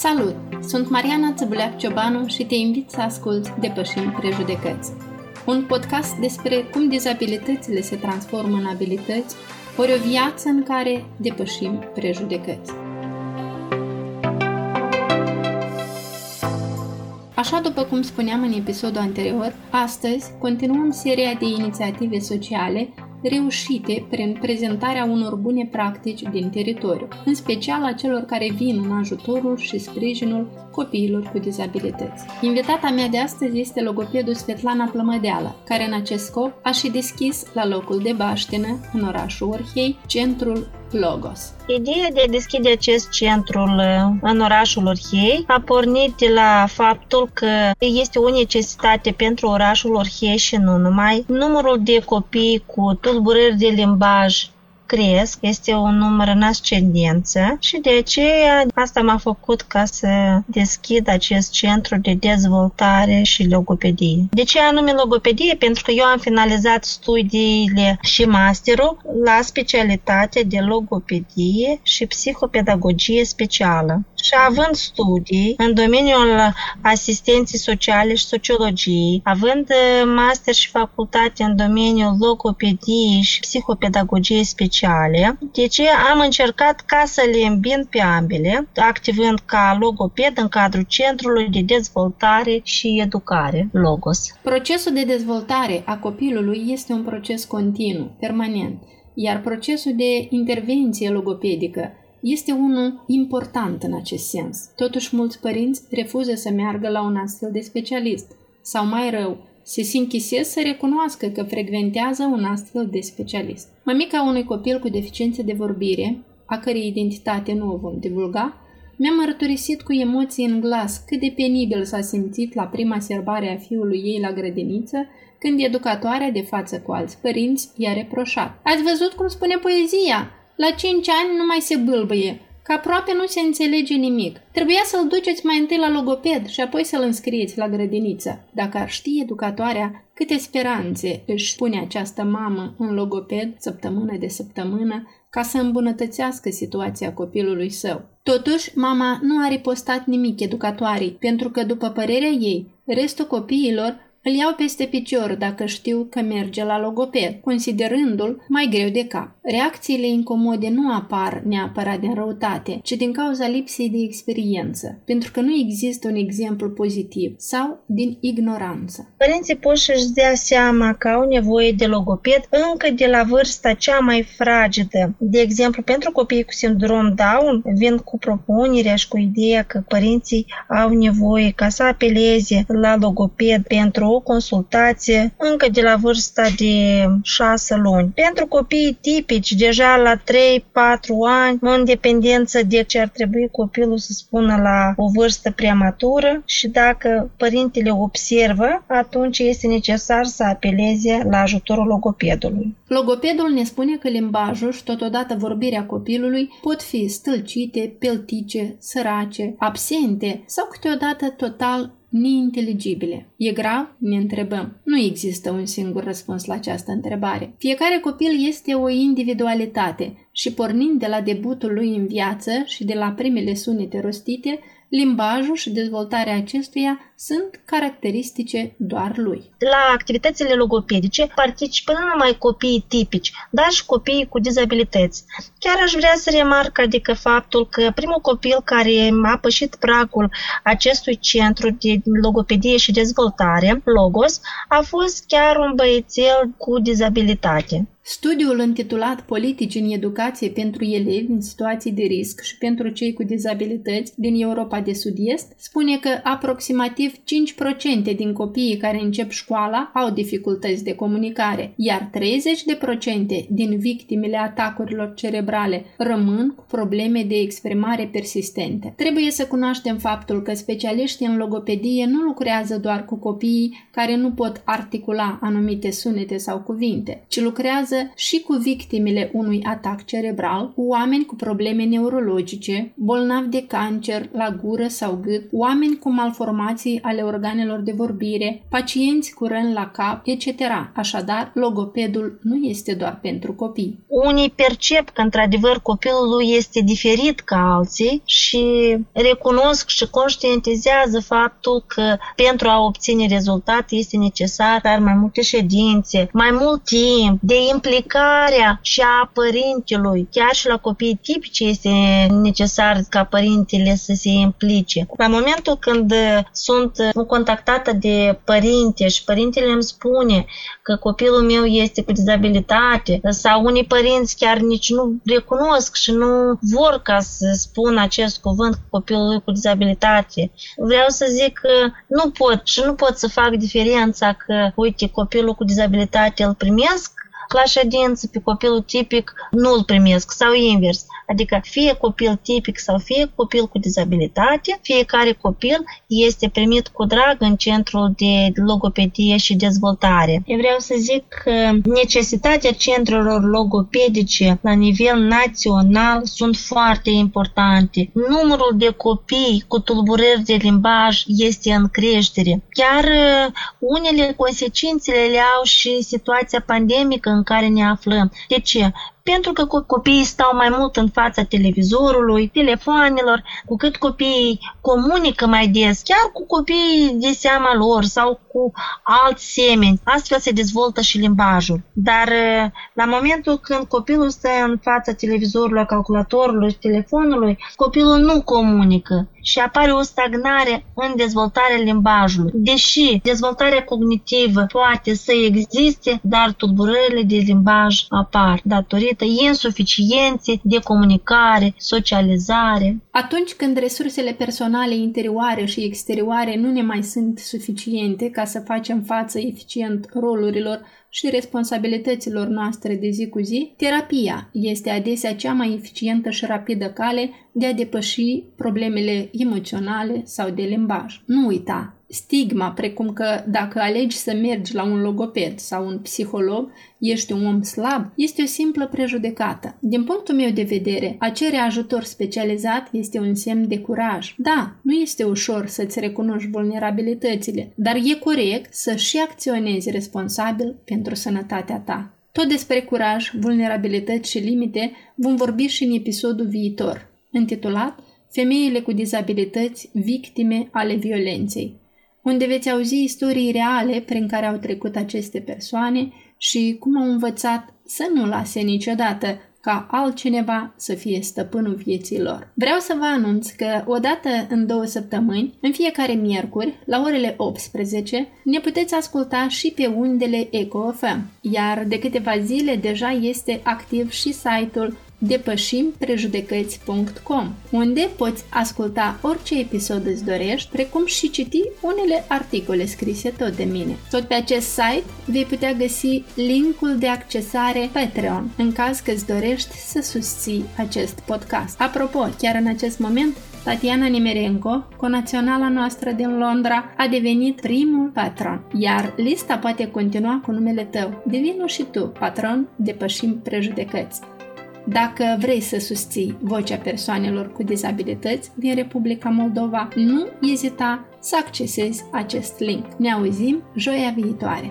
Salut! Sunt Mariana Țăbuleac Ciobanu și te invit să asculți Depășim Prejudecăți. Un podcast despre cum dizabilitățile se transformă în abilități, ori o viață în care depășim prejudecăți. Așa după cum spuneam în episodul anterior, astăzi continuăm seria de inițiative sociale reușite prin prezentarea unor bune practici din teritoriu, în special a celor care vin în ajutorul și sprijinul copiilor cu dizabilități. Invitata mea de astăzi este logopedul Svetlana Plămădeală, care în acest scop a și deschis la locul de Baștină, în orașul Orhei, centrul Logos. Ideea de a deschide acest centru în orașul Orhei a pornit de la faptul că este o necesitate pentru orașul Orhei și nu numai. Numărul de copii cu tulburări de limbaj cresc, este un număr în ascendență și de aceea asta m-a făcut ca să deschid acest centru de dezvoltare și logopedie. De ce anume logopedie? Pentru că eu am finalizat studiile și masterul la specialitate de logopedie și psihopedagogie specială. Și având studii în domeniul asistenței sociale și sociologiei, având master și facultate în domeniul logopediei și psihopedagogie specială, sociale, deci am încercat ca să le îmbin pe ambele, activând ca logoped în cadrul Centrului de Dezvoltare și Educare, Logos. Procesul de dezvoltare a copilului este un proces continuu, permanent, iar procesul de intervenție logopedică este unul important în acest sens. Totuși, mulți părinți refuză să meargă la un astfel de specialist, sau mai rău, se sinchisesc să recunoască că frecventează un astfel de specialist. Mămica unui copil cu deficiențe de vorbire, a cărei identitate nu o vom divulga, mi-a mărturisit cu emoții în glas cât de penibil s-a simțit la prima serbare a fiului ei la grădiniță, când educatoarea de față cu alți părinți i-a reproșat. Ați văzut cum spune poezia? La cinci ani nu mai se bâlbăie că aproape nu se înțelege nimic. Trebuia să-l duceți mai întâi la logoped și apoi să-l înscrieți la grădiniță. Dacă ar ști educatoarea câte speranțe își pune această mamă în logoped săptămână de săptămână ca să îmbunătățească situația copilului său. Totuși, mama nu a ripostat nimic educatoarei, pentru că, după părerea ei, restul copiilor îl iau peste picior dacă știu că merge la logoped, considerându-l mai greu de cap. Reacțiile incomode nu apar neapărat din răutate, ci din cauza lipsei de experiență, pentru că nu există un exemplu pozitiv sau din ignoranță. Părinții pot să-și dea seama că au nevoie de logoped încă de la vârsta cea mai fragedă. De exemplu, pentru copiii cu sindrom Down, vin cu propunerea și cu ideea că părinții au nevoie ca să apeleze la logoped pentru o consultație încă de la vârsta de 6 luni. Pentru copiii tipici, deja la 3-4 ani, în dependență de ce ar trebui copilul să spună la o vârstă prematură și dacă părintele observă, atunci este necesar să apeleze la ajutorul logopedului. Logopedul ne spune că limbajul și totodată vorbirea copilului pot fi stâlcite, peltice, sărace, absente sau câteodată total neinteligibile. E grav? Ne întrebăm. Nu există un singur răspuns la această întrebare. Fiecare copil este o individualitate și pornind de la debutul lui în viață și de la primele sunete rostite, limbajul și dezvoltarea acestuia sunt caracteristice doar lui. La activitățile logopedice participă nu numai copiii tipici, dar și copiii cu dizabilități. Chiar aș vrea să remarc adică faptul că primul copil care a pășit pragul acestui centru de logopedie și dezvoltare, Logos, a fost chiar un băiețel cu dizabilitate. Studiul intitulat Politici în educație pentru elevi în situații de risc și pentru cei cu dizabilități din Europa de Sud-Est spune că aproximativ 5% din copiii care încep școala au dificultăți de comunicare, iar 30% din victimele atacurilor cerebrale rămân cu probleme de exprimare persistente. Trebuie să cunoaștem faptul că specialiștii în logopedie nu lucrează doar cu copiii care nu pot articula anumite sunete sau cuvinte, ci lucrează și cu victimele unui atac cerebral, cu oameni cu probleme neurologice, bolnavi de cancer la gură sau gât, oameni cu malformații ale organelor de vorbire, pacienți cu răni la cap, etc. Așadar, logopedul nu este doar pentru copii. Unii percep că într-adevăr copilul lui este diferit ca alții și recunosc și conștientizează faptul că pentru a obține rezultat este necesar mai multe ședințe, mai mult timp, de implicarea și a părintelui. Chiar și la copii tipici este necesar ca părintele să se implice. La momentul când sunt contactată de părinte și părintele îmi spune că copilul meu este cu dizabilitate sau unii părinți chiar nici nu recunosc și nu vor ca să spun acest cuvânt copilul cu dizabilitate. Vreau să zic că nu pot și nu pot să fac diferența că, uite, copilul cu dizabilitate îl primesc la ședință pe copilul tipic nu îl primesc sau invers. Adică fie copil tipic sau fie copil cu dizabilitate, fiecare copil este primit cu drag în centrul de logopedie și dezvoltare. Eu vreau să zic că necesitatea centrelor logopedice la nivel național sunt foarte importante. Numărul de copii cu tulburări de limbaj este în creștere. Chiar uh, unele consecințele le au și situația pandemică în care ne aflăm. De ce? Pentru că copiii stau mai mult în fața televizorului, telefoanelor, cu cât copiii comunică mai des, chiar cu copiii de seama lor sau cu alți semeni. Astfel se dezvoltă și limbajul. Dar la momentul când copilul stă în fața televizorului, calculatorului, telefonului, copilul nu comunică și apare o stagnare în dezvoltarea limbajului. Deși dezvoltarea cognitivă poate să existe, dar tulburările de limbaj apar datorită insuficienței de comunicare, socializare. Atunci când resursele personale interioare și exterioare nu ne mai sunt suficiente ca să facem față eficient rolurilor și responsabilităților noastre de zi cu zi, terapia este adesea cea mai eficientă și rapidă cale de a depăși problemele emoționale sau de limbaj. Nu uita, stigma, precum că dacă alegi să mergi la un logoped sau un psiholog, ești un om slab, este o simplă prejudecată. Din punctul meu de vedere, a cere ajutor specializat este un semn de curaj. Da, nu este ușor să-ți recunoști vulnerabilitățile, dar e corect să și acționezi responsabil pentru sănătatea ta. Tot despre curaj, vulnerabilități și limite vom vorbi și în episodul viitor, intitulat Femeile cu dizabilități, victime ale violenței unde veți auzi istorii reale prin care au trecut aceste persoane și cum au învățat să nu lase niciodată ca altcineva să fie stăpânul vieții lor. Vreau să vă anunț că odată în două săptămâni, în fiecare miercuri, la orele 18, ne puteți asculta și pe undele EcoFM, iar de câteva zile deja este activ și site-ul depășimprejudecăți.com, unde poți asculta orice episod îți dorești, precum și citi unele articole scrise tot de mine. Tot pe acest site vei putea găsi linkul de accesare Patreon, în caz că îți dorești să susții acest podcast. Apropo, chiar în acest moment, Tatiana Nimerenko, conaționala noastră din Londra, a devenit primul patron, iar lista poate continua cu numele tău. Devino și tu patron Depășim Prejudecăți. Dacă vrei să susții vocea persoanelor cu dizabilități din Republica Moldova, nu ezita să accesezi acest link. Ne auzim joia viitoare!